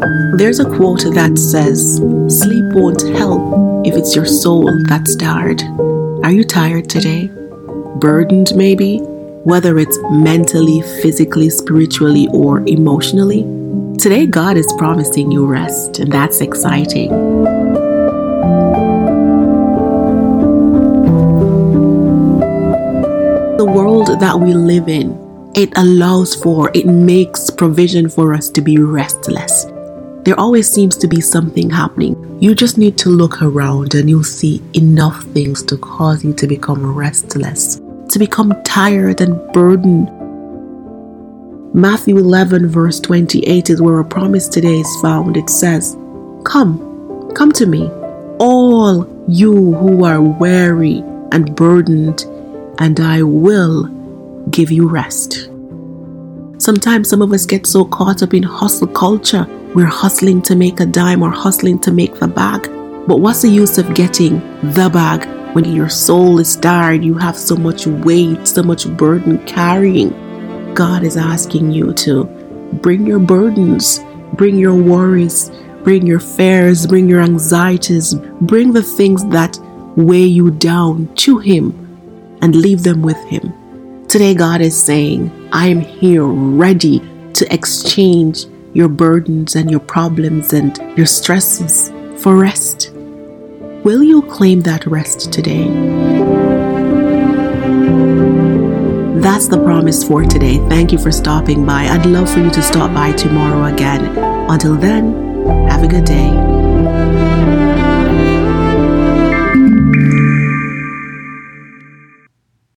There's a quote that says, Sleep won't help if it's your soul that's tired. Are you tired today? Burdened, maybe? Whether it's mentally, physically, spiritually, or emotionally? Today, God is promising you rest, and that's exciting. The world that we live in, it allows for, it makes provision for us to be restless there always seems to be something happening. You just need to look around and you'll see enough things to cause you to become restless, to become tired and burdened. Matthew 11, verse 28 is where a promise today is found. It says, Come, come to me, all you who are weary and burdened, and I will give you rest. Sometimes some of us get so caught up in hustle culture we're hustling to make a dime or hustling to make the bag. But what's the use of getting the bag when your soul is tired? You have so much weight, so much burden carrying. God is asking you to bring your burdens, bring your worries, bring your fears, bring your anxieties, bring the things that weigh you down to Him and leave them with Him. Today, God is saying, I am here ready to exchange your burdens and your problems and your stresses for rest. Will you claim that rest today? That's the promise for today. Thank you for stopping by. I'd love for you to stop by tomorrow again. Until then, have a good day.